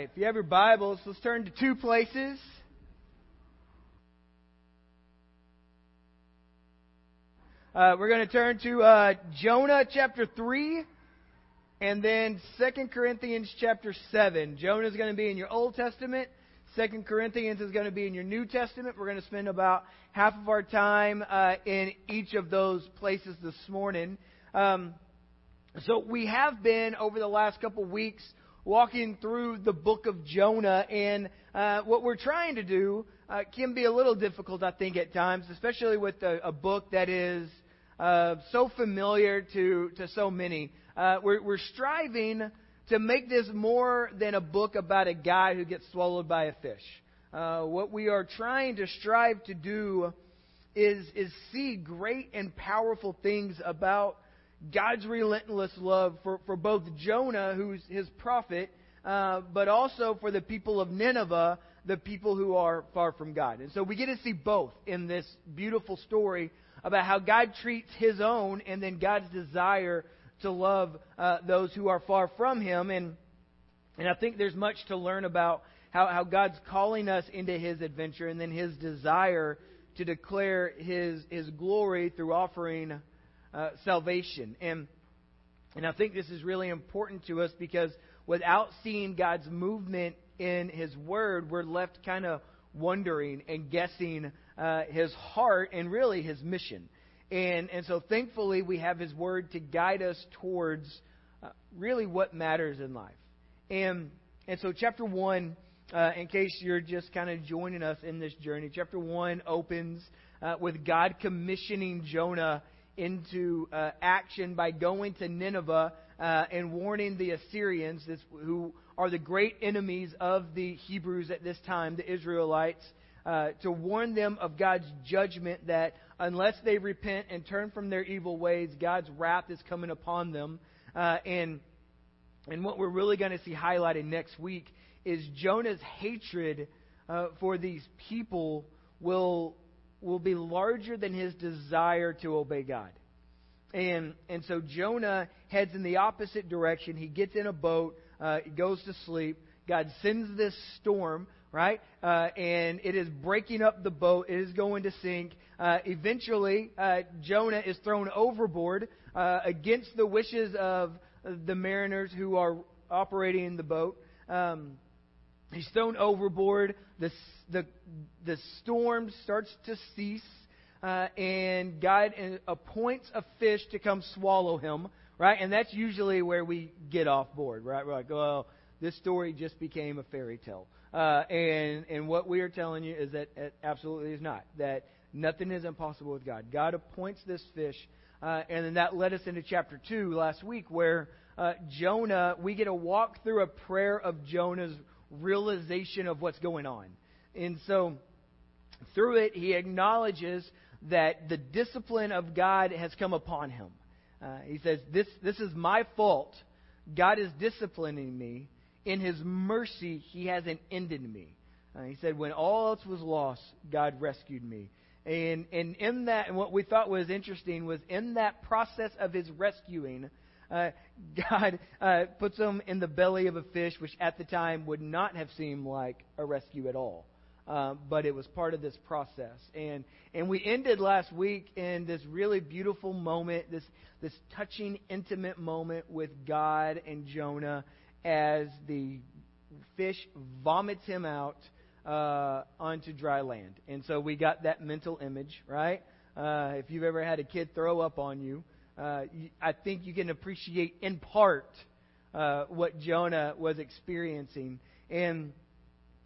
right. If you have your Bibles, let's turn to two places. Uh, we're going to turn to uh, Jonah chapter 3 and then 2 Corinthians chapter 7. Jonah is going to be in your Old Testament. 2 Corinthians is going to be in your New Testament. We're going to spend about half of our time uh, in each of those places this morning. Um, so we have been, over the last couple weeks, walking through the book of Jonah, and uh, what we're trying to do uh, can be a little difficult, I think, at times, especially with a, a book that is uh, so familiar to, to so many. Uh, we're, we're striving to make this more than a book about a guy who gets swallowed by a fish. Uh, what we are trying to strive to do is, is see great and powerful things about God's relentless love for, for both Jonah, who's his prophet, uh, but also for the people of Nineveh, the people who are far from God. And so we get to see both in this beautiful story about how God treats his own and then God's desire to love uh, those who are far from him. And, and I think there's much to learn about how, how God's calling us into his adventure and then his desire to declare his, his glory through offering uh, salvation. And, and I think this is really important to us because without seeing God's movement in His Word, we're left kind of wondering and guessing uh, His heart and really His mission. And, and so thankfully, we have His Word to guide us towards uh, really what matters in life. And, and so, chapter 1, uh, in case you're just kind of joining us in this journey, chapter 1 opens uh, with God commissioning Jonah into uh, action by going to Nineveh uh, and warning the Assyrians, this, who are the great enemies of the Hebrews at this time, the Israelites, uh, to warn them of God's judgment that unless they repent and turn from their evil ways, God's wrath is coming upon them. Uh, and and what we're really going to see highlighted next week is Jonah's hatred uh, for these people will will be larger than his desire to obey God. And, and so Jonah heads in the opposite direction. He gets in a boat, uh, he goes to sleep. God sends this storm, right? Uh, and it is breaking up the boat. It is going to sink. Uh, eventually, uh, Jonah is thrown overboard uh, against the wishes of the mariners who are operating the boat. Um, he's thrown overboard. The, the, the storm starts to cease uh, and God appoints a fish to come swallow him, right? And that's usually where we get off board, right? We're like, well, this story just became a fairy tale. Uh, and, and what we are telling you is that it absolutely is not. That nothing is impossible with God. God appoints this fish. Uh, and then that led us into chapter 2 last week, where uh, Jonah, we get a walk through a prayer of Jonah's realization of what's going on. And so through it, he acknowledges that the discipline of God has come upon him. Uh, he says, this, this is my fault. God is disciplining me. In his mercy, he hasn't ended me. Uh, he said, when all else was lost, God rescued me. And, and in that, and what we thought was interesting was in that process of his rescuing, uh, God uh, puts him in the belly of a fish, which at the time would not have seemed like a rescue at all. Uh, but it was part of this process. And and we ended last week in this really beautiful moment, this this touching, intimate moment with God and Jonah as the fish vomits him out uh, onto dry land. And so we got that mental image, right? Uh, if you've ever had a kid throw up on you, uh, I think you can appreciate in part uh, what Jonah was experiencing. And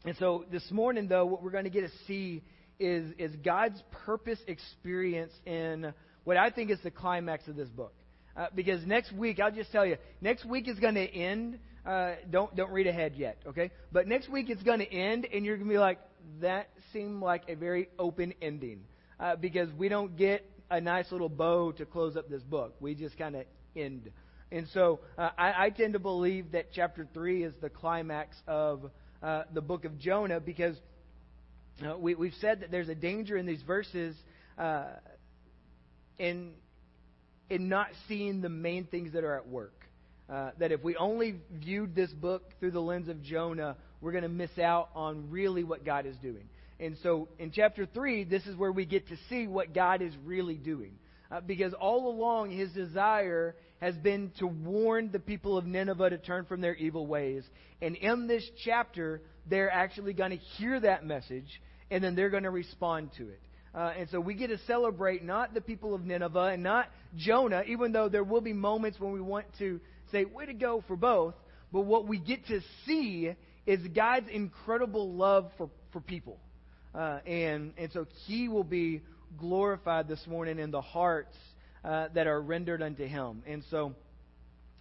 and so this morning, though, what we're going to get to see is, is God's purpose experience in what I think is the climax of this book. Uh, because next week, I'll just tell you, next week is going to end. Uh, don't don't read ahead yet, okay? But next week it's going to end, and you're going to be like, that seemed like a very open ending, uh, because we don't get a nice little bow to close up this book. We just kind of end. And so uh, I, I tend to believe that chapter three is the climax of uh, the book of Jonah because uh, we, we've said that there's a danger in these verses uh, in, in not seeing the main things that are at work. Uh, that if we only viewed this book through the lens of Jonah, we're going to miss out on really what God is doing. And so in chapter 3, this is where we get to see what God is really doing. Uh, because all along, his desire has been to warn the people of Nineveh to turn from their evil ways. And in this chapter, they're actually going to hear that message, and then they're going to respond to it. Uh, and so we get to celebrate not the people of Nineveh and not Jonah, even though there will be moments when we want to say, way to go for both. But what we get to see is God's incredible love for, for people. Uh, and, and so he will be glorified this morning in the hearts uh, that are rendered unto him. And so,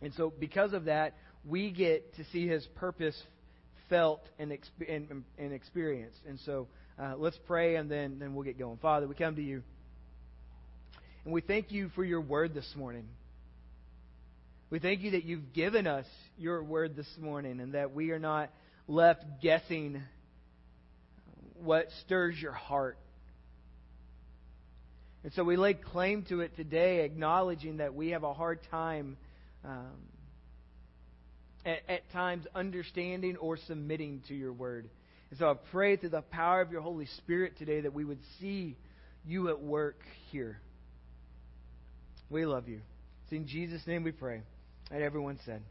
and so because of that, we get to see his purpose felt and, exp- and, and experienced. And so uh, let's pray and then, then we'll get going. Father, we come to you. And we thank you for your word this morning. We thank you that you've given us your word this morning and that we are not left guessing what stirs your heart. And so we lay claim to it today, acknowledging that we have a hard time um, at, at times understanding or submitting to your word. And so I pray through the power of your Holy Spirit today that we would see you at work here. We love you. It's in Jesus' name we pray. And everyone said,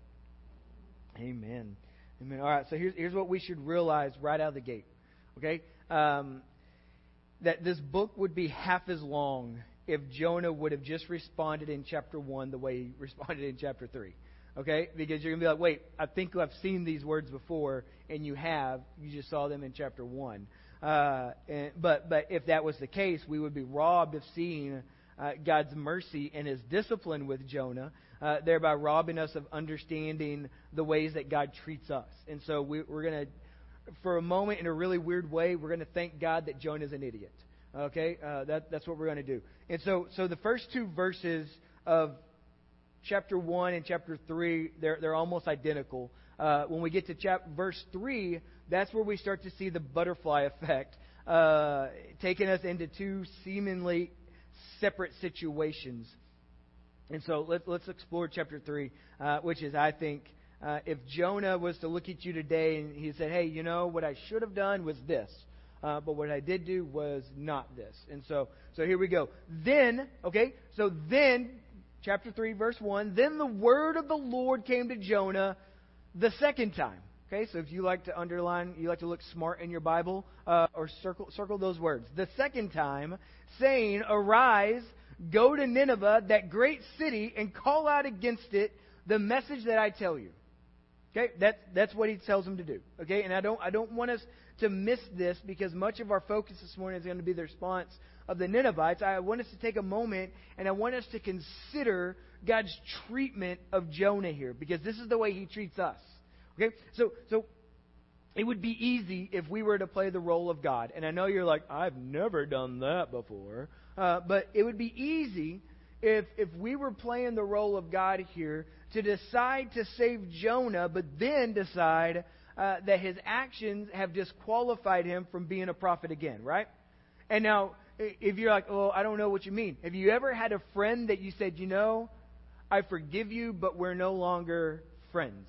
Amen. Amen. All right, so here's, here's what we should realize right out of the gate. Okay? Um, that this book would be half as long if Jonah would have just responded in chapter 1 the way he responded in chapter 3. Okay? Because you're going to be like, wait, I think I've seen these words before, and you have. You just saw them in chapter 1. Uh, and, but, but if that was the case, we would be robbed of seeing uh, God's mercy and his discipline with Jonah, uh, thereby robbing us of understanding the ways that God treats us. And so we, we're going to, for a moment, in a really weird way, we're going to thank God that Jonah's an idiot. Okay? Uh, that, that's what we're going to do. And so, so the first two verses of chapter 1 and chapter 3, they're, they're almost identical. Uh, when we get to chap- verse 3, that's where we start to see the butterfly effect, uh, taking us into two seemingly separate situations. And so let, us explore chapter 3, uh, which is, I think, uh, if Jonah was to look at you today and he said, hey, you know, what I should have done was this. Uh, but what I did do was not this. And so, so here we go. Then, okay, so then, chapter 3, verse 1, then the word of the Lord came to Jonah the second time. Okay, so if you like to underline, you like to look smart in your Bible, uh, or circle, circle those words. The second time, saying, Arise, go to Nineveh, that great city, and call out against it the message that I tell you. Okay, that's, that's what he tells him to do. Okay, and I don't, I don't want us to miss this because much of our focus this morning is going to be the response of the Ninevites. I want us to take a moment and I want us to consider God's treatment of Jonah here because this is the way he treats us. Okay? So, so it would be easy if we were to play the role of God. And I know you're like, I've never done that before. Uh, but it would be easy if, if we were playing the role of God here to decide to save Jonah, but then decide uh, that his actions have disqualified him from being a prophet again, right? And now, if you're like, oh, I don't know what you mean. Have you ever had a friend that you said, you know, I forgive you, but we're no longer friends?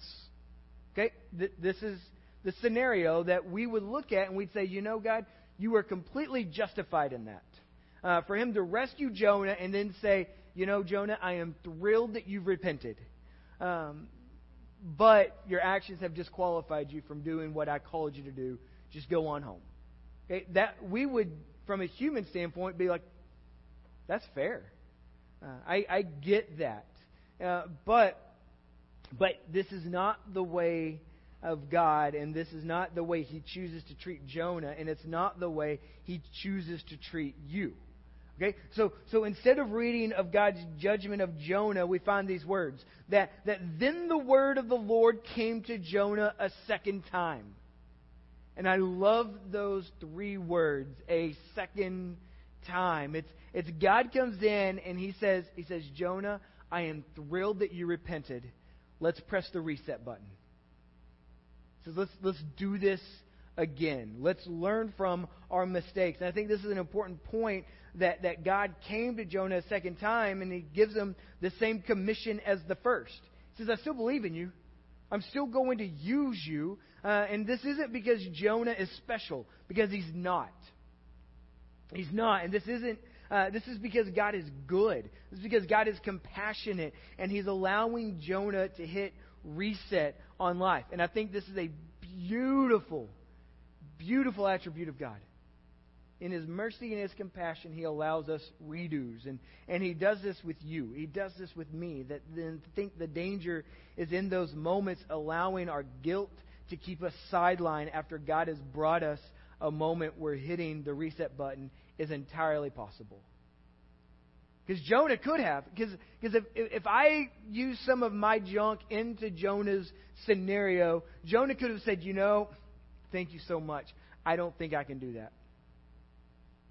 Okay? Th- this is the scenario that we would look at and we'd say, you know, God, you were completely justified in that. Uh, for him to rescue Jonah and then say, you know, Jonah, I am thrilled that you've repented. Um, but your actions have disqualified you from doing what I called you to do. Just go on home. Okay? That we would, from a human standpoint, be like, that's fair. Uh, I, I get that. Uh, but but this is not the way of God, and this is not the way He chooses to treat Jonah, and it's not the way He chooses to treat you. Okay? So, so instead of reading of God's judgment of Jonah, we find these words that, that then the word of the Lord came to Jonah a second time. And I love those three words, a second time. It's, it's God comes in and he says, he says, Jonah, I am thrilled that you repented let's press the reset button. So let's, let's do this again. Let's learn from our mistakes. And I think this is an important point that, that God came to Jonah a second time and he gives him the same commission as the first. He says, I still believe in you. I'm still going to use you. Uh, and this isn't because Jonah is special, because he's not. He's not. And this isn't. Uh, this is because God is good. This is because God is compassionate, and He's allowing Jonah to hit reset on life. And I think this is a beautiful, beautiful attribute of God in his mercy and his compassion, he allows us redos. And, and he does this with you. He does this with me. That then think the danger is in those moments allowing our guilt to keep us sidelined after God has brought us a moment where hitting the reset button is entirely possible. Because Jonah could have. Because if, if I use some of my junk into Jonah's scenario, Jonah could have said, You know, thank you so much. I don't think I can do that.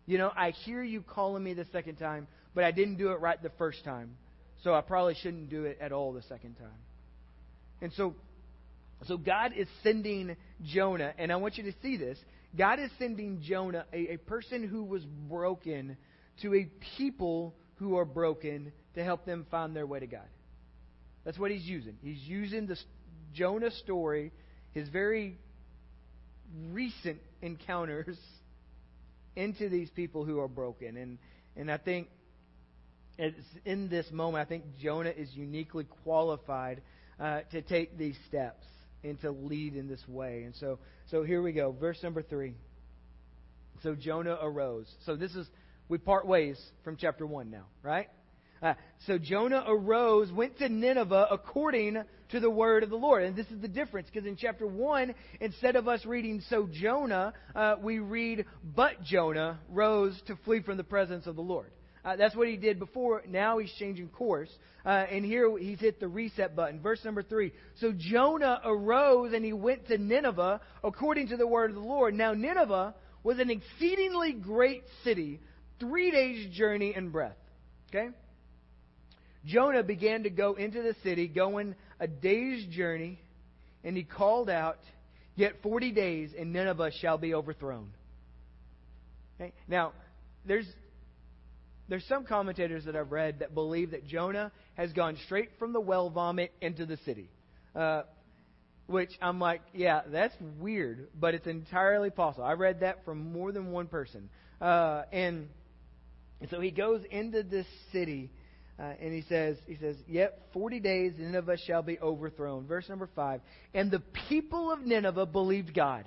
You know, I hear you calling me the second time, but I didn't do it right the first time. So I probably shouldn't do it at all the second time. And so so God is sending Jonah, and I want you to see this. God is sending Jonah, a, a person who was broken, to a people who are broken to help them find their way to God. That's what he's using. He's using the Jonah story, his very recent encounters into these people who are broken. And, and I think it's in this moment, I think Jonah is uniquely qualified uh, to take these steps and to lead in this way. And so, so here we go. Verse number three. So Jonah arose. So this is, we part ways from chapter 1 now, right? Uh, so Jonah arose, went to Nineveh according to the word of the Lord. And this is the difference, because in chapter 1, instead of us reading, so Jonah, uh, we read, but Jonah rose to flee from the presence of the Lord. Uh, that's what he did before. Now he's changing course. Uh, and here he's hit the reset button. Verse number three. So Jonah arose and he went to Nineveh according to the word of the Lord. Now Nineveh was an exceedingly great city, three days' journey in breadth. Okay? Jonah began to go into the city, going a day's journey, and he called out, Yet forty days, and Nineveh shall be overthrown. Okay? Now, there's there's some commentators that I've read that believe that Jonah has gone straight from the well vomit into the city. Uh, which I'm like, yeah, that's weird, but it's entirely possible. I read that from more than one person. Uh, and so he goes into this city uh, and he says, he says, yet 40 days Nineveh shall be overthrown. Verse number 5. And the people of Nineveh believed God.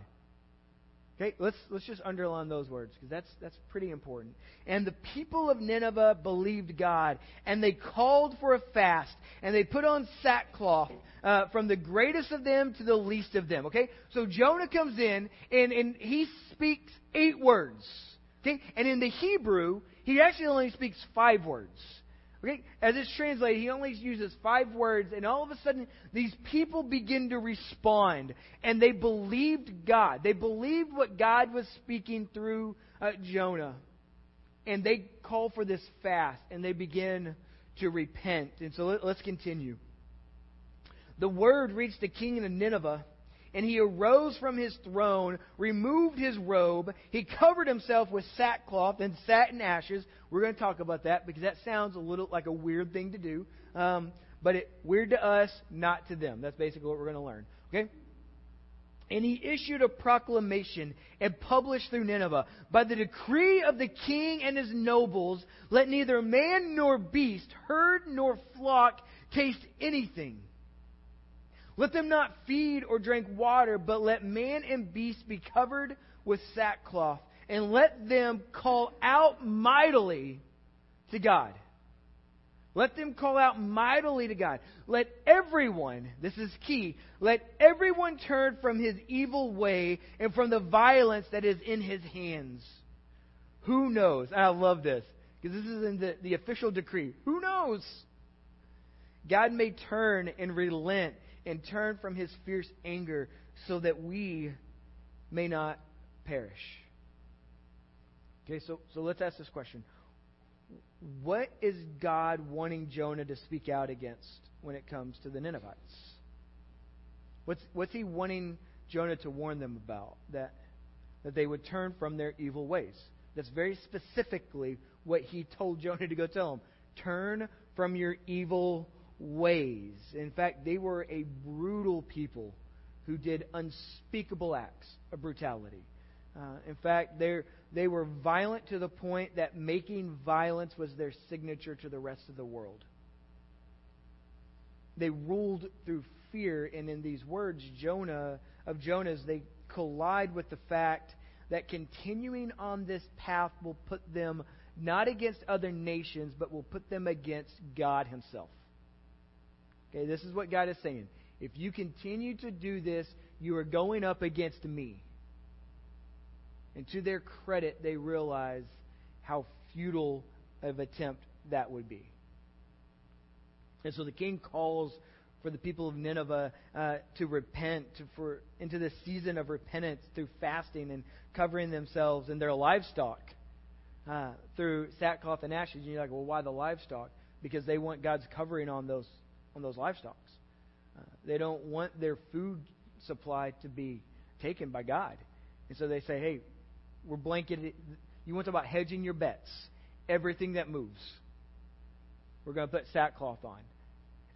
Okay, let's, let's just underline those words because that's, that's pretty important. And the people of Nineveh believed God, and they called for a fast, and they put on sackcloth uh, from the greatest of them to the least of them. Okay, so Jonah comes in, and, and he speaks eight words. Okay, and in the Hebrew, he actually only speaks five words. Okay? As it's translated, he only uses five words, and all of a sudden, these people begin to respond, and they believed God. They believed what God was speaking through uh, Jonah. And they call for this fast, and they begin to repent. And so let, let's continue. The word reached the king of Nineveh and he arose from his throne, removed his robe, he covered himself with sackcloth and sat in ashes. We're going to talk about that because that sounds a little like a weird thing to do. Um, but it weird to us, not to them. That's basically what we're going to learn. Okay? And he issued a proclamation and published through Nineveh By the decree of the king and his nobles, let neither man nor beast, herd nor flock taste anything. Let them not feed or drink water, but let man and beast be covered with sackcloth, and let them call out mightily to God. Let them call out mightily to God. Let everyone, this is key, let everyone turn from his evil way and from the violence that is in his hands. Who knows? I love this because this is in the, the official decree. Who knows? God may turn and relent and turn from his fierce anger so that we may not perish. Okay, so, so let's ask this question. What is God wanting Jonah to speak out against when it comes to the Ninevites? What's, what's he wanting Jonah to warn them about? That, that they would turn from their evil ways. That's very specifically what he told Jonah to go tell them. Turn from your evil ways. In fact, they were a brutal people who did unspeakable acts of brutality. Uh, in fact, they were violent to the point that making violence was their signature to the rest of the world. They ruled through fear, and in these words, Jonah of Jonah's, they collide with the fact that continuing on this path will put them not against other nations, but will put them against God Himself. Okay, this is what God is saying. If you continue to do this, you are going up against me. And to their credit, they realize how futile of attempt that would be. And so the king calls for the people of Nineveh uh, to repent, to, for into this season of repentance through fasting and covering themselves and their livestock uh, through sackcloth and ashes. And you're like, well, why the livestock? Because they want God's covering on those on those livestock. Uh, they don't want their food supply to be taken by God, and so they say, hey, we're blanketed. You want to about hedging your bets? Everything that moves, we're going to put sackcloth on.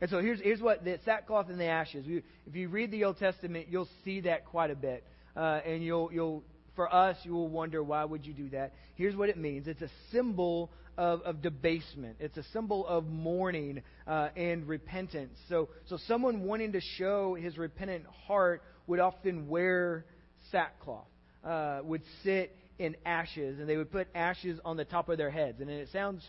And so here's, here's what the sackcloth and the ashes. If you read the Old Testament, you'll see that quite a bit. Uh, and you'll, you'll, for us, you will wonder why would you do that. Here's what it means it's a symbol of, of debasement, it's a symbol of mourning uh, and repentance. So, so someone wanting to show his repentant heart would often wear sackcloth, uh, would sit in ashes, and they would put ashes on the top of their heads. And it sounds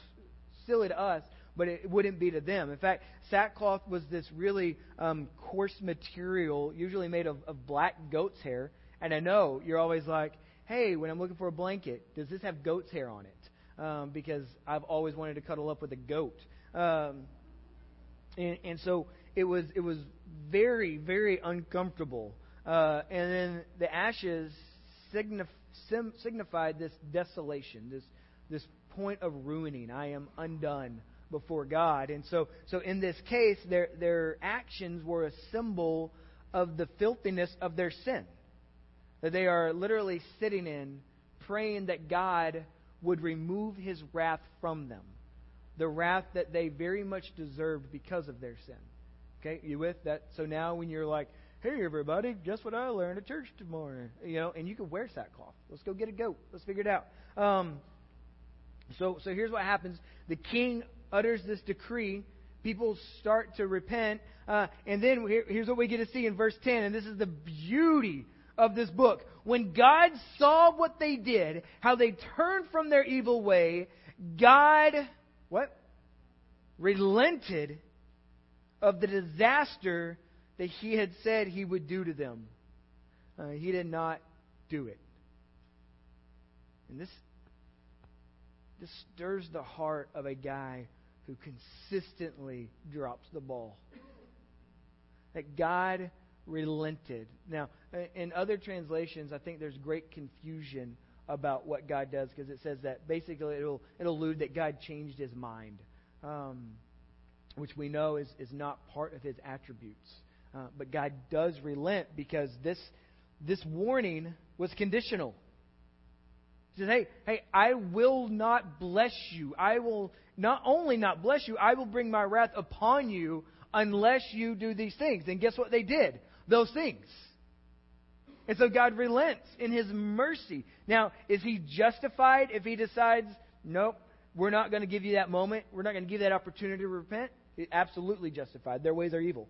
silly to us, but it wouldn't be to them. In fact, sackcloth was this really um, coarse material, usually made of, of black goat's hair. And I know you're always like, hey, when I'm looking for a blanket, does this have goat's hair on it? Um, because I've always wanted to cuddle up with a goat. Um, and, and so it was it was very very uncomfortable. Uh, and then the ashes signif- sim- signified this desolation, this this point of ruining. I am undone before God. And so, so in this case, their, their actions were a symbol of the filthiness of their sin. That they are literally sitting in, praying that God would remove his wrath from them. The wrath that they very much deserved because of their sin. Okay, you with that? So now when you're like, hey everybody, guess what I learned at church tomorrow? You know, and you can wear sackcloth. Let's go get a goat. Let's figure it out. Um, so, so here's what happens. The king utters this decree, people start to repent. Uh, and then here, here's what we get to see in verse 10, and this is the beauty of this book. When God saw what they did, how they turned from their evil way, God, what? Relented of the disaster that he had said he would do to them. Uh, he did not do it. And this, this stirs the heart of a guy who consistently drops the ball. That God relented. Now, in other translations, I think there's great confusion about what God does because it says that basically it'll, it'll allude that God changed his mind, um, which we know is, is not part of his attributes. Uh, but God does relent because this, this warning was conditional. He says, hey, hey, I will not bless you. I will not only not bless you, I will bring my wrath upon you unless you do these things. And guess what they did? Those things. And so God relents in His mercy. Now, is He justified if He decides, nope, we're not going to give you that moment, we're not going to give you that opportunity to repent? He's absolutely justified. Their ways are evil.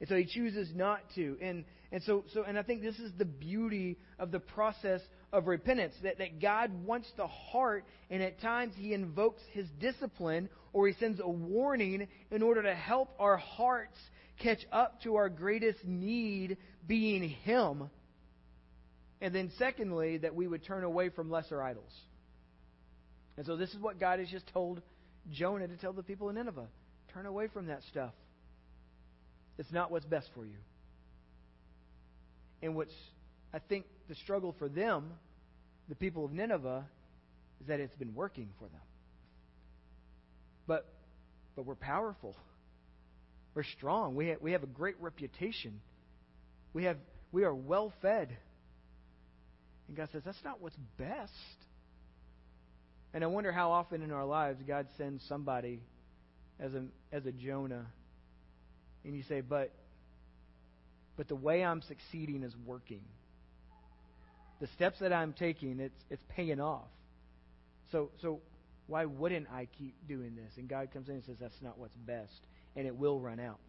And so He chooses not to. And and so, so and I think this is the beauty of the process of repentance that, that God wants the heart, and at times He invokes His discipline or He sends a warning in order to help our hearts catch up to our greatest need being Him. And then, secondly, that we would turn away from lesser idols. And so, this is what God has just told Jonah to tell the people in Nineveh turn away from that stuff. It's not what's best for you. And what's, I think, the struggle for them, the people of Nineveh, is that it's been working for them. But, but we're powerful. We're strong. We have, we have a great reputation. We, have, we are well fed. And God says, that's not what's best. And I wonder how often in our lives God sends somebody as a as a Jonah, and you say, "But, but the way I'm succeeding is working. The steps that I'm taking, it's it's paying off. So so why wouldn't I keep doing this?" And God comes in and says, "That's not what's best, and it will run out,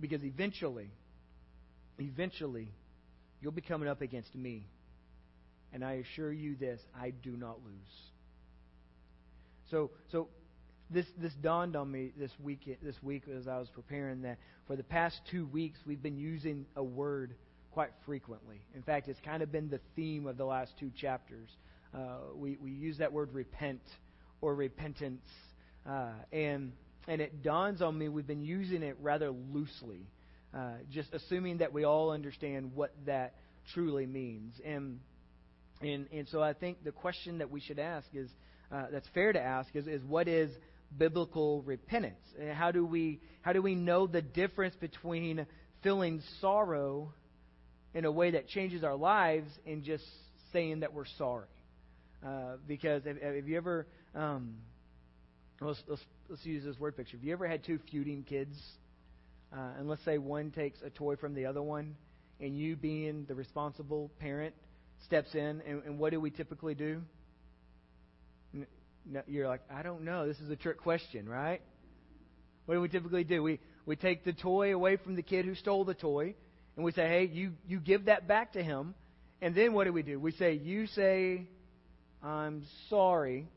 because eventually, eventually, you'll be coming up against me." And I assure you this, I do not lose. So, so this this dawned on me this week this week as I was preparing that for the past two weeks we've been using a word quite frequently. In fact, it's kind of been the theme of the last two chapters. Uh, we we use that word repent or repentance, uh, and and it dawns on me we've been using it rather loosely, uh, just assuming that we all understand what that truly means. And and and so I think the question that we should ask is uh, that's fair to ask is is what is biblical repentance? How do we how do we know the difference between feeling sorrow in a way that changes our lives and just saying that we're sorry? Uh, because have, have, you ever um, let's, let's, let's use this word picture. Have you ever had two feuding kids? Uh, and let's say one takes a toy from the other one, and you, being the responsible parent, steps in, and, and what do we typically do? No, you're like, I don't know. This is a trick question, right? What do we typically do? We we take the toy away from the kid who stole the toy, and we say, Hey, you you give that back to him. And then what do we do? We say, You say, I'm sorry,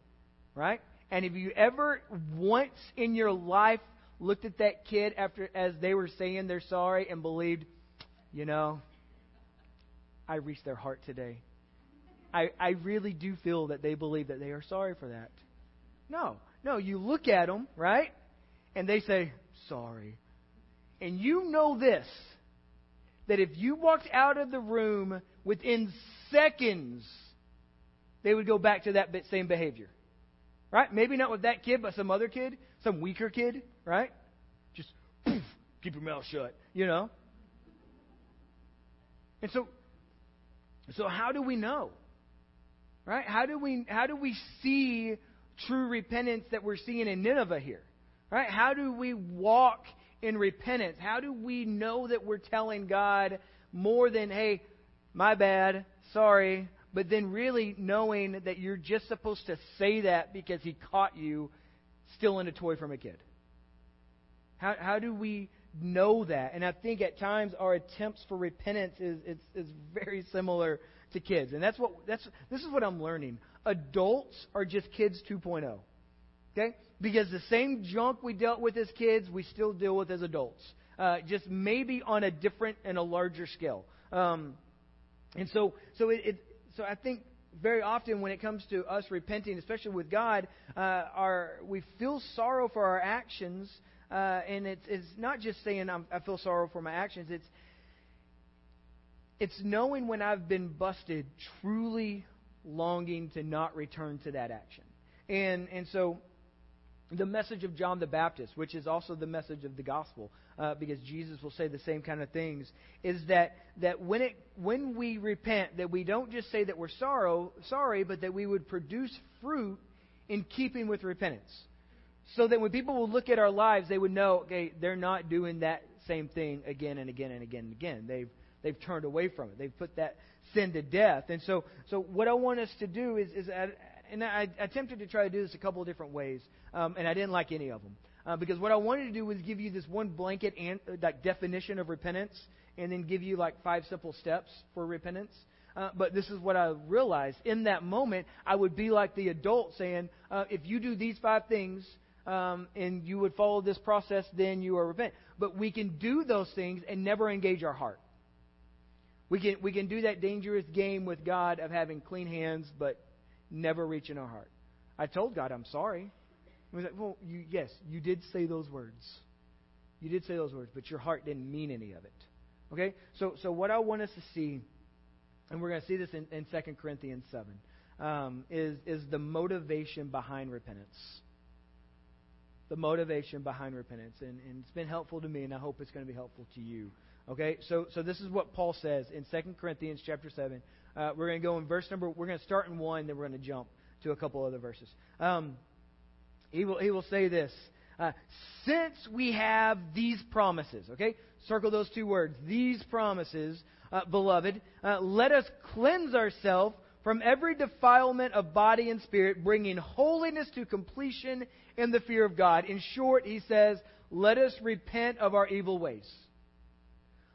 right? And have you ever once in your life looked at that kid after as they were saying they're sorry and believed, you know, I reached their heart today. I, I really do feel that they believe that they are sorry for that. No, no, you look at them, right? And they say, sorry. And you know this that if you walked out of the room within seconds, they would go back to that same behavior. Right? Maybe not with that kid, but some other kid, some weaker kid, right? Just poof, keep your mouth shut, you know? And so, so how do we know? Right? How do we how do we see true repentance that we're seeing in Nineveh here? Right? How do we walk in repentance? How do we know that we're telling God more than, hey, my bad, sorry, but then really knowing that you're just supposed to say that because he caught you stealing a toy from a kid? How, how do we know that? And I think at times our attempts for repentance is, is, is very similar to kids. And that's what that's this is what I'm learning. Adults are just kids 2.0. Okay? Because the same junk we dealt with as kids, we still deal with as adults. Uh, just maybe on a different and a larger scale. Um, and so, so it, it, so I think very often when it comes to us repenting, especially with God, uh, our we feel sorrow for our actions, uh, and it's, it's not just saying I'm, I feel sorrow for my actions. It's it's knowing when I've been busted, truly longing to not return to that action. And, and so the message of John the Baptist, which is also the message of the gospel, uh, because Jesus will say the same kind of things, is that, that when, it, when we repent, that we don't just say that we're sorrow, sorry, but that we would produce fruit in keeping with repentance. So that when people will look at our lives, they would know, okay, they're not doing that same thing again and again and again and again. They've they've turned away from it. They've put that sin to death. And so, so what I want us to do is, is and I attempted to try to do this a couple of different ways, um, and I didn't like any of them. Uh, because what I wanted to do was give you this one blanket and, like definition of repentance, and then give you like five simple steps for repentance. Uh, but this is what I realized. In that moment, I would be like the adult saying, uh, if you do these five things um, and you would follow this process, then you are repent. But we can do those things and never engage our heart. We can, we can do that dangerous game with God of having clean hands but never reaching our heart. I told God I'm sorry. He was like, well, you, yes, you did say those words. You did say those words, but your heart didn't mean any of it. Okay? So, so what I want us to see, and we're going to see this in, in 2 Corinthians 7, um, is, is the motivation behind repentance. The motivation behind repentance. And, and it's been helpful to me, and I hope it's going to be helpful to you Okay, so so this is what Paul says in 2 Corinthians chapter 7. Uh, we're going to go in verse number, we're going to start in 1, then we're going to jump to a couple other verses. Um, he, will, he will say this Uh, since we have these promises, okay? Circle those two words. These promises, uh, beloved, uh, let us cleanse ourselves from every defilement of body and spirit, bringing holiness to completion in the fear of God. In short, he says, let us repent of our evil ways.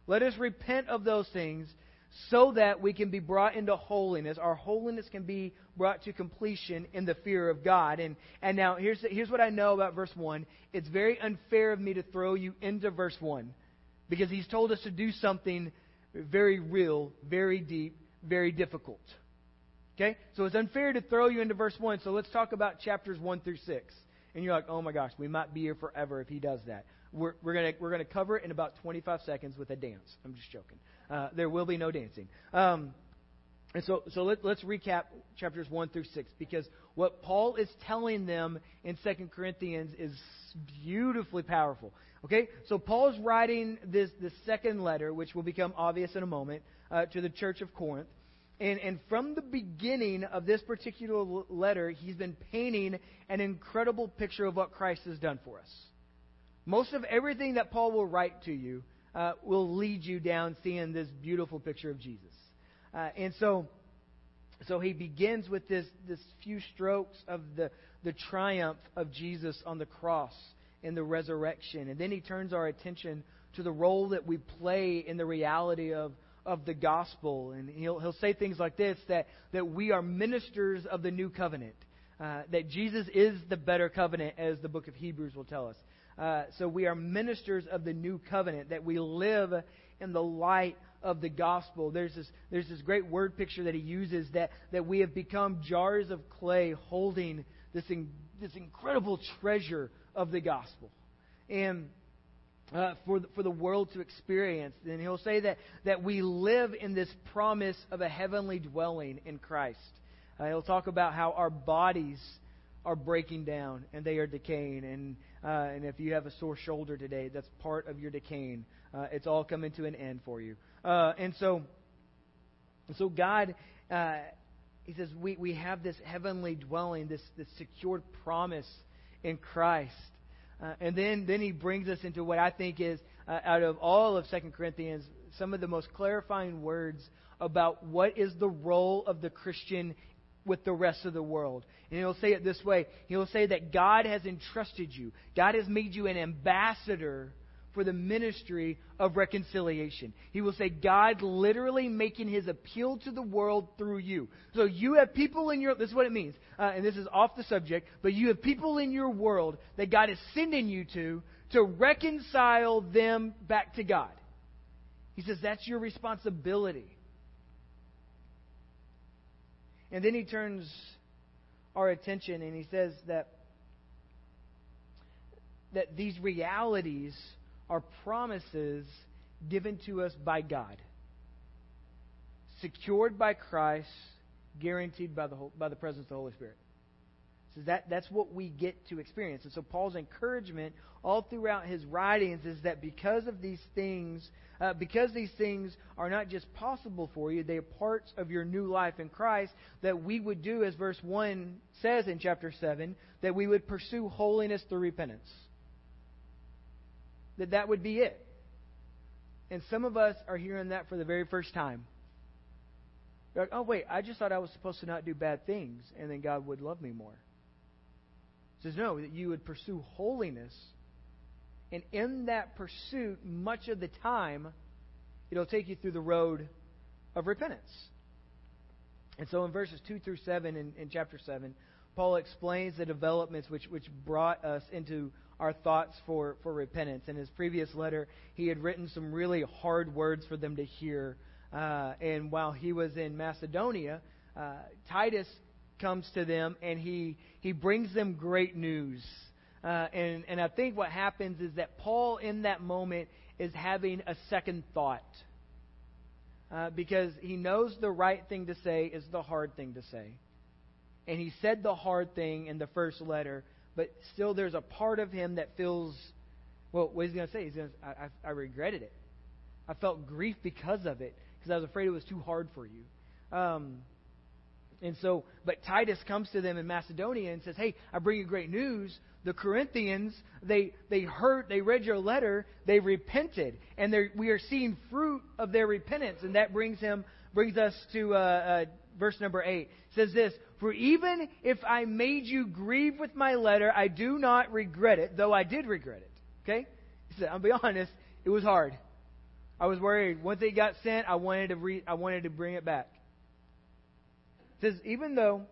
Let us repent of those things so that we can be brought into holiness. Our holiness can be brought to completion in the fear of God. And, and now, here's, here's what I know about verse 1. It's very unfair of me to throw you into verse 1 because he's told us to do something very real, very deep, very difficult. Okay? So it's unfair to throw you into verse 1. So let's talk about chapters 1 through 6. And you're like, oh my gosh, we might be here forever if he does that. We're, we're going we're gonna cover it in about 25 seconds with a dance. I'm just joking. Uh, there will be no dancing. Um, and so, so let, us recap chapters 1 through 6 because what Paul is telling them in 2 Corinthians is beautifully powerful. Okay? So Paul's writing this, this second letter, which will become obvious in a moment, uh, to the church of Corinth. And, and from the beginning of this particular letter, he's been painting an incredible picture of what Christ has done for us. Most of everything that Paul will write to you uh, will lead you down seeing this beautiful picture of Jesus. Uh, and so, so he begins with this, this few strokes of the, the triumph of Jesus on the cross and the resurrection. And then he turns our attention to the role that we play in the reality of, of the gospel. And he'll, he'll say things like this that, that we are ministers of the new covenant, uh, that Jesus is the better covenant, as the book of Hebrews will tell us. Uh, so we are ministers of the new covenant, that we live in the light of the gospel. There's this, there's this great word picture that he uses that, that we have become jars of clay holding this, in, this incredible treasure of the gospel. And uh, for, the, for the world to experience. And he'll say that, that we live in this promise of a heavenly dwelling in Christ. Uh, he'll talk about how our bodies are breaking down and they are decaying. And, uh, and if you have a sore shoulder today, that's part of your decaying. Uh, it's all coming to an end for you. Uh, and so, so God, uh, He says, we, we have this heavenly dwelling, this, this secured promise in Christ. Uh, and then, then He brings us into what I think is, uh, out of all of Second Corinthians, some of the most clarifying words about what is the role of the Christian with the rest of the world. And he'll say it this way He'll say that God has entrusted you, God has made you an ambassador for the ministry of reconciliation. He will say, God literally making his appeal to the world through you. So you have people in your, this is what it means, uh, and this is off the subject, but you have people in your world that God is sending you to to reconcile them back to God. He says that's your responsibility. And then he turns our attention and he says that that these realities are promises given to us by God, secured by Christ, guaranteed by the, by the presence of the Holy Spirit. That, that's what we get to experience. And so Paul's encouragement all throughout his writings is that because of these things, uh, because these things are not just possible for you, they are parts of your new life in Christ, that we would do, as verse 1 says in chapter 7, that we would pursue holiness through repentance. That that would be it. And some of us are hearing that for the very first time. Like, oh, wait, I just thought I was supposed to not do bad things, and then God would love me more says, no, that you would pursue holiness. And in that pursuit, much of the time, it'll take you through the road of repentance. And so in verses 2 through 7 in, in chapter 7, Paul explains the developments which, which brought us into our thoughts for, for repentance. In his previous letter, he had written some really hard words for them to hear. Uh, and while he was in Macedonia, uh, Titus comes to them and he, he brings them great news. Uh, and, and I think what happens is that Paul, in that moment, is having a second thought. Uh, because he knows the right thing to say is the hard thing to say. And he said the hard thing in the first letter, but still there's a part of him that feels, well, what he's going to say? He's going to, I, I, I regretted it. I felt grief because of it, because I was afraid it was too hard for you. Um, And so, but Titus comes to them in Macedonia and says, Hey, I bring you great news. The Corinthians, they, they heard, they read your letter, they repented, and we are seeing fruit of their repentance. And that brings him, brings us to uh, uh, verse number 8. It says this, For even if I made you grieve with my letter, I do not regret it, though I did regret it. Okay? He said, I'll be honest, it was hard. I was worried. Once it got sent, I wanted to re- I wanted to bring it back. Says, even though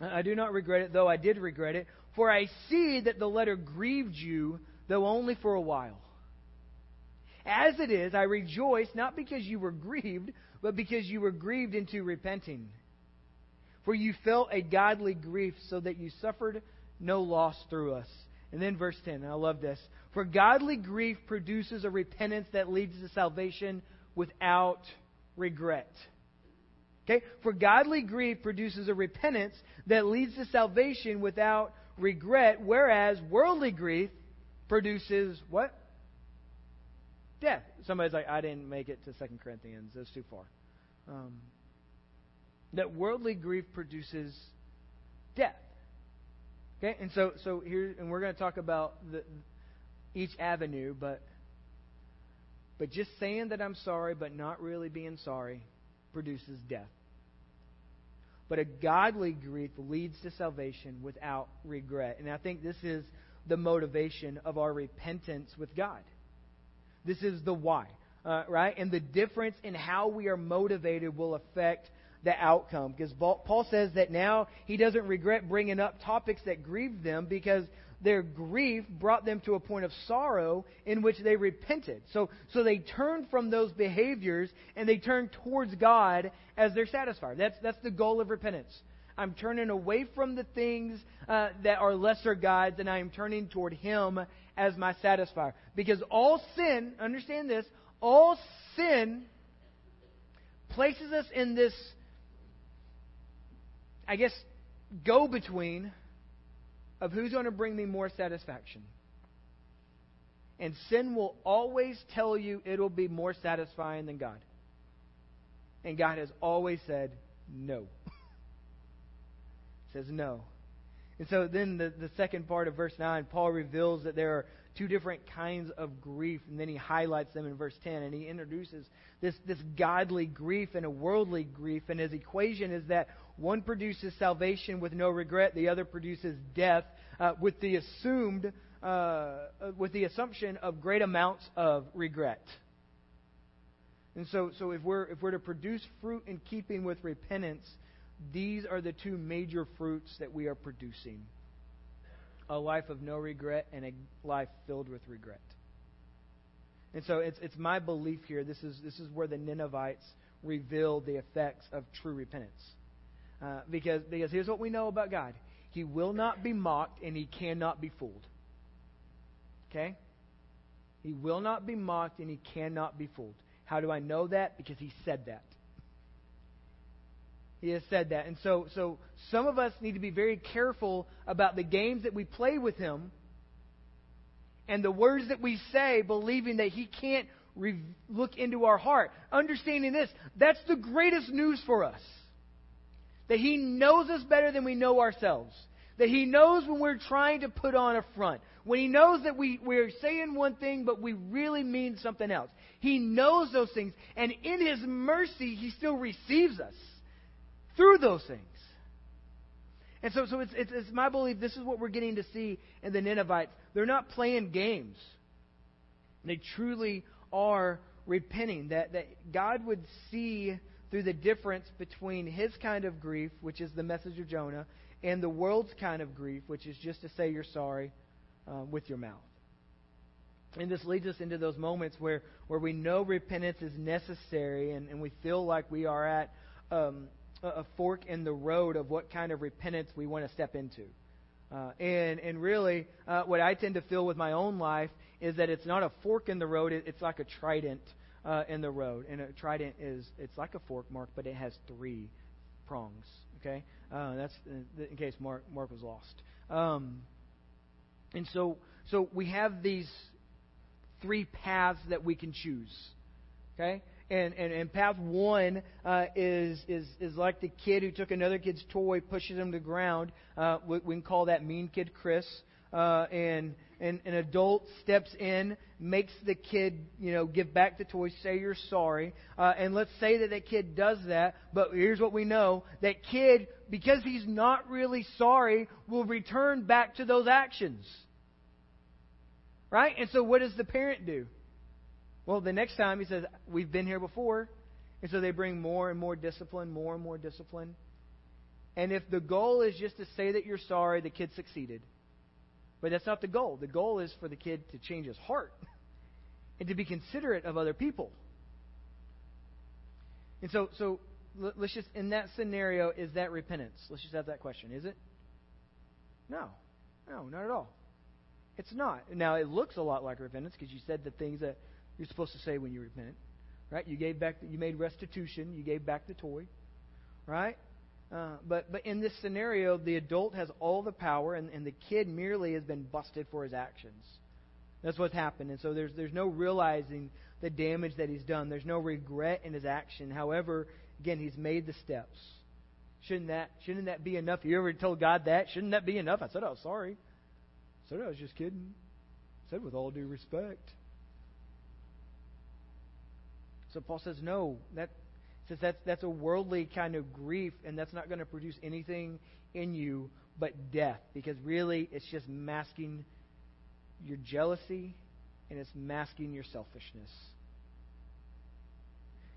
I do not regret it, though I did regret it, for I see that the letter grieved you, though only for a while. As it is, I rejoice not because you were grieved, but because you were grieved into repenting. For you felt a godly grief, so that you suffered no loss through us. And then verse 10, I love this. For godly grief produces a repentance that leads to salvation without regret. Okay? For godly grief produces a repentance that leads to salvation without regret, whereas worldly grief produces what? Death. Somebody's like, I didn't make it to Second Corinthians. That's too far. Um, that worldly grief produces death. Okay, and so so here, and we're going to talk about the, each avenue, but but just saying that I'm sorry, but not really being sorry, produces death. But a godly grief leads to salvation without regret. And I think this is the motivation of our repentance with God. This is the why, uh, right? And the difference in how we are motivated will affect the outcome. Because Paul says that now he doesn't regret bringing up topics that grieved them because their grief brought them to a point of sorrow in which they repented. So, so they turned from those behaviors and they turned towards God as their satisfier. That's, that's the goal of repentance. I'm turning away from the things uh, that are lesser gods and I am turning toward Him as my satisfier. Because all sin, understand this, all sin places us in this, I guess, go between of who's going to bring me more satisfaction. And sin will always tell you it'll be more satisfying than God. And God has always said no. says no. And so then the, the second part of verse 9, Paul reveals that there are two different kinds of grief, and then he highlights them in verse 10, and he introduces this, this godly grief and a worldly grief, and his equation is that one produces salvation with no regret, the other produces death uh, with the assumed, uh, uh, with the assumption of great amounts of regret. And so, so if we're if we're to produce fruit in keeping with repentance, these are the two major fruits that we are producing: a life of no regret and a life filled with regret. And so, it's it's my belief here. This is this is where the Ninevites reveal the effects of true repentance. Uh, because, because here's what we know about God He will not be mocked and He cannot be fooled. Okay? He will not be mocked and He cannot be fooled. How do I know that? Because He said that. He has said that. And so, so some of us need to be very careful about the games that we play with Him and the words that we say, believing that He can't re- look into our heart. Understanding this, that's the greatest news for us. That He knows us better than we know ourselves. That He knows when we're trying to put on a front. When He knows that we, we're saying one thing, but we really mean something else. He knows those things. And in His mercy, He still receives us through those things. And so, so it's, it's, it's my belief this is what we're getting to see in the Ninevites. They're not playing games, they truly are repenting. That, that God would see through the difference between his kind of grief, which is the message of Jonah, and the world's kind of grief, which is just to say you're sorry uh, with your mouth. And this leads us into those moments where, where we know repentance is necessary and, and we feel like we are at um, a fork in the road of what kind of repentance we want to step into. Uh, and, and really, uh, what I tend to feel with my own life is that it's not a fork in the road, it, it's like a trident uh, in the road. And a trident is it's like a fork, Mark, but it has three prongs. Okay, uh, that's uh, in case Mark Mark was lost. Um, and so so we have these three paths that we can choose. Okay, And, and, and path one uh, is, is, is like the kid who took another kid's toy, pushes him to the ground. Uh, we, we can call that mean kid Chris. Uh, and, and an adult steps in, makes the kid, you know, give back the toy, say you're sorry. Uh, and let's say that that kid does that, but here's what we know. That kid, because he's not really sorry, will return back to those actions. Right? And so what does the parent do? Well, the next time he says, We've been here before. And so they bring more and more discipline, more and more discipline. And if the goal is just to say that you're sorry, the kid succeeded. But that's not the goal. The goal is for the kid to change his heart and to be considerate of other people. And so, so let's just, in that scenario, is that repentance? Let's just have that question. Is it? No. No, not at all. It's not. Now, it looks a lot like repentance because you said the things that you're supposed to say when you repent, right? You gave back, the, you made restitution, you gave back the toy, right? Uh, but but in this scenario, the adult has all the power, and, and the kid merely has been busted for his actions. That's what's happened, and so there's there's no realizing the damage that he's done. There's no regret in his action. However, again, he's made the steps. Shouldn't that shouldn't that be enough? You ever told God that? Shouldn't that be enough? I said I was sorry. I said I was just kidding. I said with all due respect. So Paul says, no, that says that's that's a worldly kind of grief, and that's not going to produce anything in you but death, because really it's just masking your jealousy and it's masking your selfishness.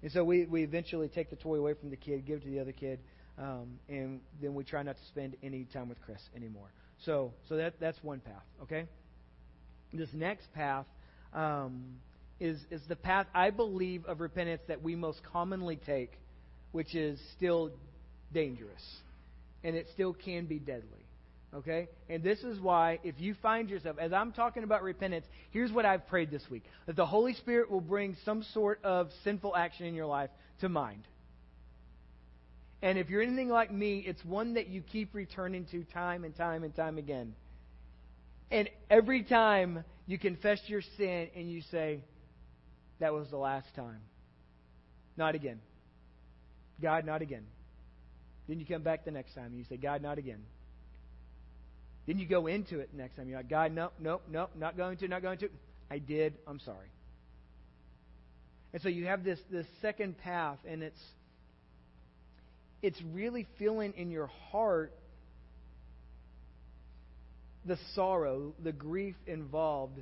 And so we, we eventually take the toy away from the kid, give it to the other kid, um, and then we try not to spend any time with Chris anymore. So so that that's one path. Okay. This next path um, is, is the path, I believe, of repentance that we most commonly take, which is still dangerous. And it still can be deadly. Okay? And this is why, if you find yourself, as I'm talking about repentance, here's what I've prayed this week that the Holy Spirit will bring some sort of sinful action in your life to mind. And if you're anything like me, it's one that you keep returning to time and time and time again. And every time you confess your sin and you say, that was the last time. Not again. God, not again. Then you come back the next time and you say, God, not again. Then you go into it next time. You're like, God, nope, nope, nope, not going to, not going to. I did. I'm sorry. And so you have this, this second path, and it's it's really feeling in your heart the sorrow, the grief involved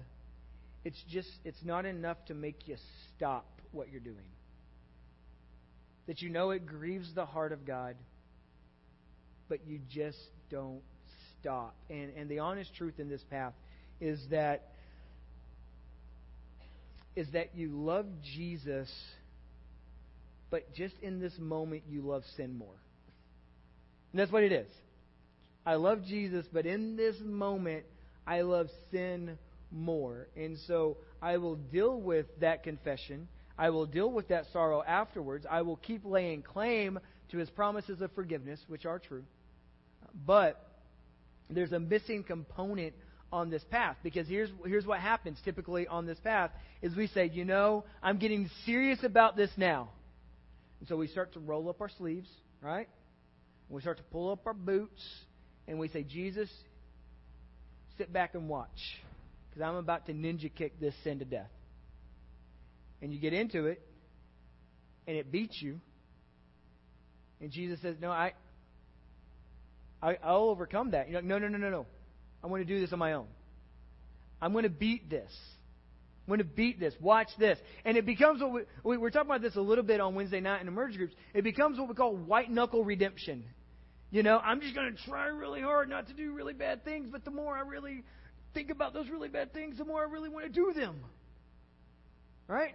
it's just, it's not enough to make you stop what you're doing. That you know it grieves the heart of God, but you just don't stop. And, and the honest truth in this path is that is that you love Jesus, but just in this moment you love sin more. And that's what it is. I love Jesus, but in this moment I love sin more. And so I will deal with that confession. I will deal with that sorrow afterwards. I will keep laying claim to his promises of forgiveness, which are true. But there's a missing component on this path because here's here's what happens typically on this path is we say, you know, I'm getting serious about this now. And so we start to roll up our sleeves, right? We start to pull up our boots and we say, Jesus, sit back and watch because I'm about to ninja kick this sin to death. And you get into it, and it beats you. And Jesus says, No, I, I I'll overcome that. You're like, No, no, no, no, no. I'm going to do this on my own. I'm going to beat this. I'm going to beat this. Watch this. And it becomes what we, we were talking about this a little bit on Wednesday night in Merge groups. It becomes what we call white knuckle redemption. You know, I'm just going to try really hard not to do really bad things, but the more I really think about those really bad things, the more I really want to do them. Right?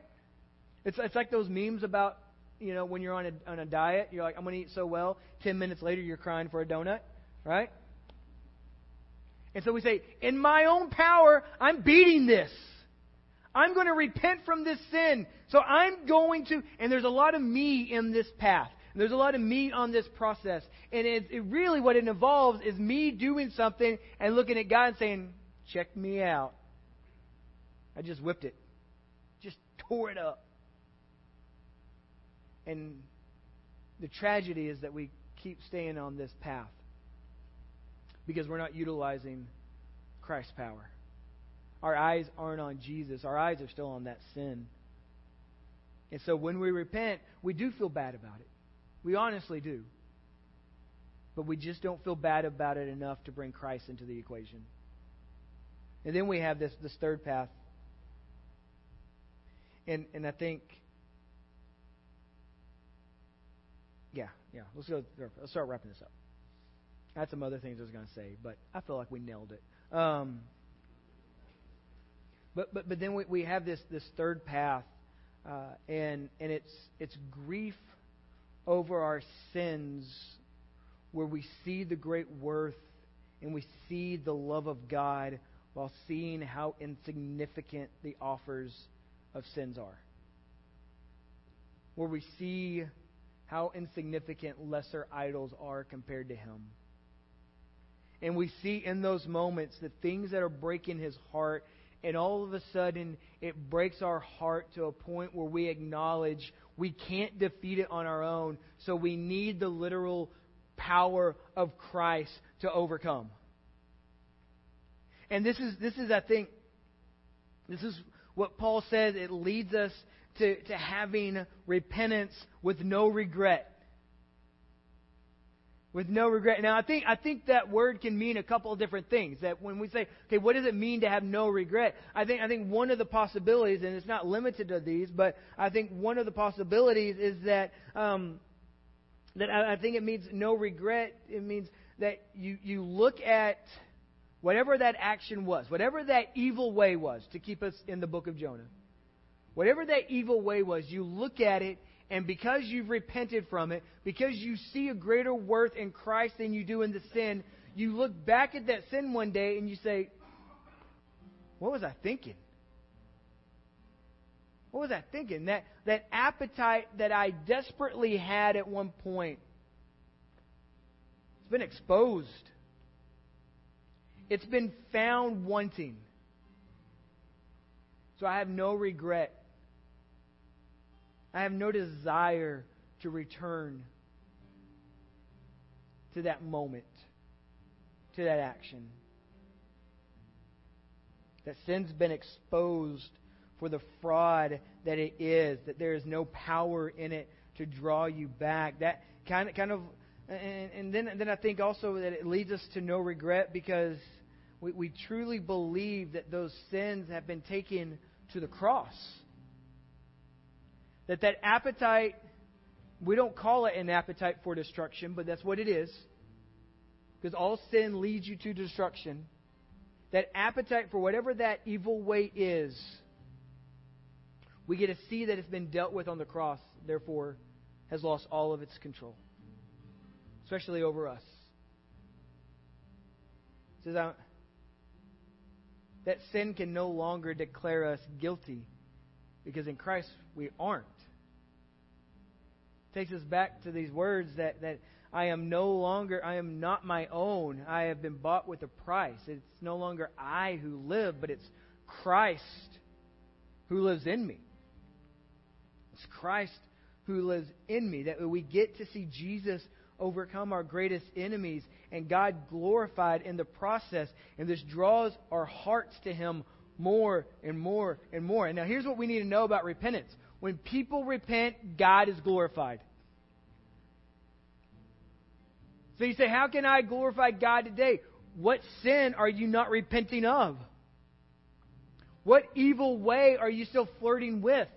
It's, it's like those memes about, you know, when you're on a, on a diet, you're like, I'm going to eat so well. Ten minutes later, you're crying for a donut. Right? And so we say, in my own power, I'm beating this. I'm going to repent from this sin. So I'm going to, and there's a lot of me in this path. There's a lot of me on this process. And it, it really, what it involves is me doing something and looking at God and saying, Check me out. I just whipped it, just tore it up. and the tragedy is that we keep staying on this path because we're not utilizing Christ's power. Our eyes aren't on Jesus, our eyes are still on that sin. And so when we repent, we do feel bad about it. We honestly do. But we just don't feel bad about it enough to bring Christ into the equation. And then we have this, this third path. And, and I think, yeah, yeah, let's go. Let's start wrapping this up. I had some other things I was going to say, but I feel like we nailed it. Um, but, but, but then we, we have this, this third path, uh, and, and it's, it's grief over our sins where we see the great worth and we see the love of God while seeing how insignificant the offers of sins are. Where we see how insignificant lesser idols are compared to Him. And we see in those moments the things that are breaking His heart, and all of a sudden it breaks our heart to a point where we acknowledge we can't defeat it on our own, so we need the literal power of Christ to overcome. And this is, this is, I think, this is what Paul says. It leads us to, to having repentance with no regret. With no regret. Now, I think, I think that word can mean a couple of different things. That when we say, okay, what does it mean to have no regret? I think, I think one of the possibilities, and it's not limited to these, but I think one of the possibilities is that, um, that I, I think it means no regret. It means that you, you look at whatever that action was, whatever that evil way was, to keep us in the book of Jonah, whatever that evil way was, you look at it, and because you've repented from it, because you see a greater worth in Christ than you do in the sin, you look back at that sin one day and you say, What was I thinking? What was I thinking? That, that appetite that I desperately had at one point, it's been exposed. It's been found wanting. So I have no regret. I have no desire to return to that moment, to that action. That sin's been exposed for the fraud that it is, that there is no power in it to draw you back. That kind of, kind of, and, and then, then I think also that it leads us to no regret because we, we truly believe that those sins have been taken to the cross. That that appetite, we don't call it an appetite for destruction, but that's what it is. Because all sin leads you to destruction. That appetite for whatever that evil way is we get to see that it's been dealt with on the cross, therefore, has lost all of its control, especially over us. It says uh, that sin can no longer declare us guilty because in Christ we aren't. Takes us back to these words that, that I am no longer, I am not my own. I have been bought with a price. It's no longer I who live, but it's Christ who lives in me. It's Christ who lives in me. That we get to see Jesus overcome our greatest enemies and God glorified in the process. And this draws our hearts to Him more and more and more. And now here's what we need to know about repentance. When people repent, God is glorified. So you say, How can I glorify God today? What sin are you not repenting of? What evil way are you still flirting with?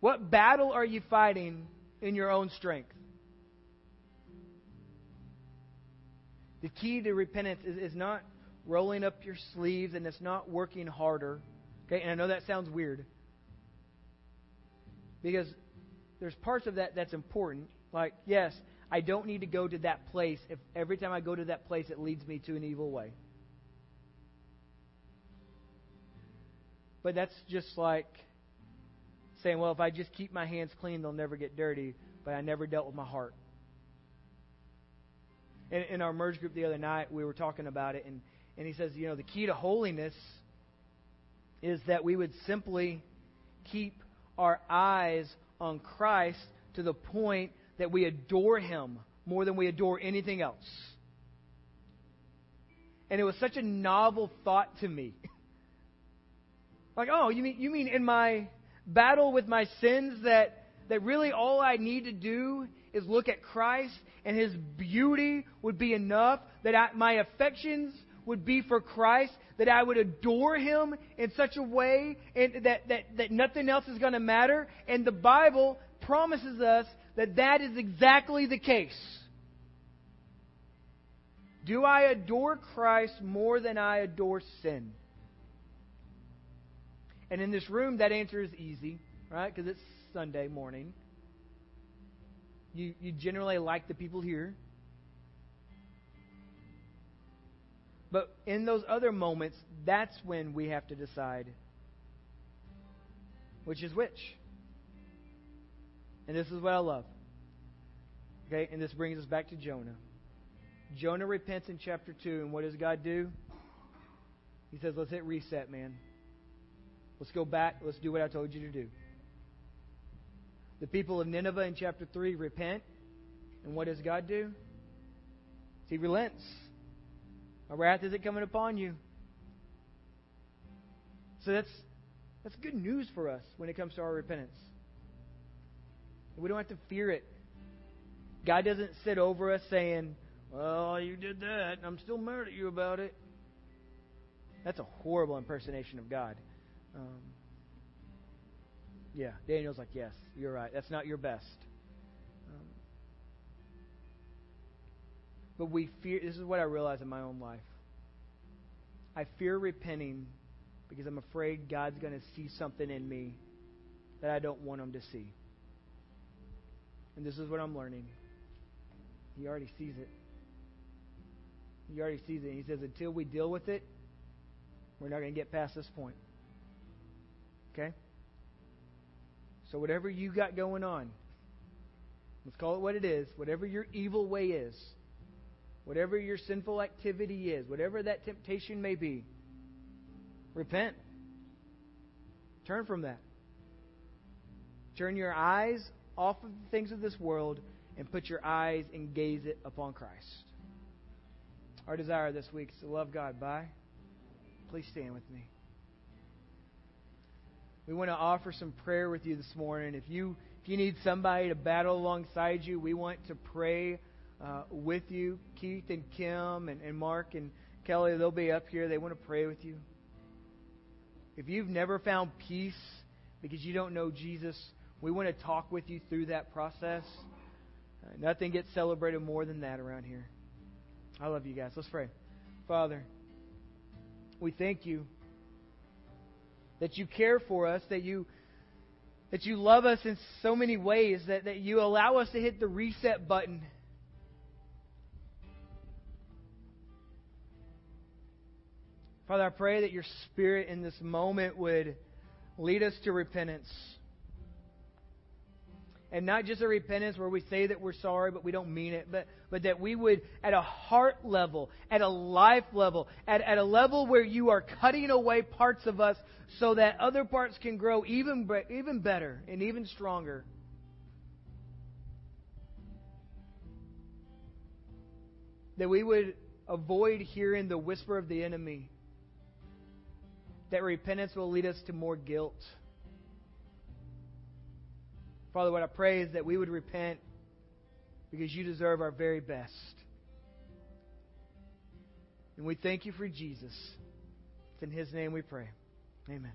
What battle are you fighting in your own strength? The key to repentance is, is not rolling up your sleeves and it's not working harder. Okay, and I know that sounds weird. Because there's parts of that that's important. Like, yes, I don't need to go to that place if every time I go to that place it leads me to an evil way. But that's just like saying, well, if I just keep my hands clean, they'll never get dirty, but I never dealt with my heart. In, in our merge group the other night, we were talking about it, and, and he says, you know, the key to holiness is that we would simply keep our eyes on Christ to the point that we adore Him more than we adore anything else. And it was such a novel thought to me. like, oh, you mean you mean in my battle with my sins that that really all I need to do is look at Christ and His beauty would be enough, that I, my affections would be for Christ, that I would adore Him in such a way and that, that, that nothing else is going to matter. And the Bible promises us that that is exactly the case. Do I adore Christ more than I adore sin? And in this room, that answer is easy, right? Because it's Sunday morning. You, you generally like the people here. But in those other moments, that's when we have to decide which is which. And this is what I love. Okay, and this brings us back to Jonah. Jonah repents in chapter 2, and what does God do? He says, Let's hit reset, man. Let's go back. Let's do what I told you to do. The people of Nineveh in chapter 3 repent. And what does God do? He relents. A wrath isn't coming upon you. So that's that's good news for us when it comes to our repentance. We don't have to fear it. God doesn't sit over us saying, Well, you did that, and I'm still mad at you about it. That's a horrible impersonation of God. Um, yeah, Daniel's like, yes, you're right. That's not your best. Um, but we fear, this is what I realize in my own life. I fear repenting because I'm afraid God's going to see something in me that I don't want him to see. And this is what I'm learning. He already sees it. He already sees it. He says, until we deal with it, we're not going to get past this point. Okay? So, whatever you got going on, let's call it what it is, whatever your evil way is, whatever your sinful activity is, whatever that temptation may be, repent. Turn from that. Turn your eyes off of the things of this world and put your eyes and gaze it upon Christ. Our desire this week is to love God by. Please stand with me we want to offer some prayer with you this morning. If you if you need somebody to battle alongside you, we want to pray uh, with you. Keith and Kim and, and Mark and Kelly, they'll be up here. They want to pray with you. If you've never found peace because you don't know Jesus, we want to talk with you through that process. Uh, nothing gets celebrated more than that around here. I love you guys. Let's pray. Father, we thank you that you care for us, that you that you love us in so many ways, that, that you allow us to hit the reset button. Father, I pray that your spirit in this moment would lead us to repentance. And not just a repentance where we say that we're sorry, but we don't mean it, but, but that we would, at a heart level, at a life level, at, at a level where you are cutting away parts of us so that other parts can grow even, even better and even stronger. That we would avoid hearing the whisper of the enemy. That repentance will lead us to more guilt. Father, what I pray is that we would repent because you deserve our very best. And we thank you for Jesus. It's in his name we pray. Amen.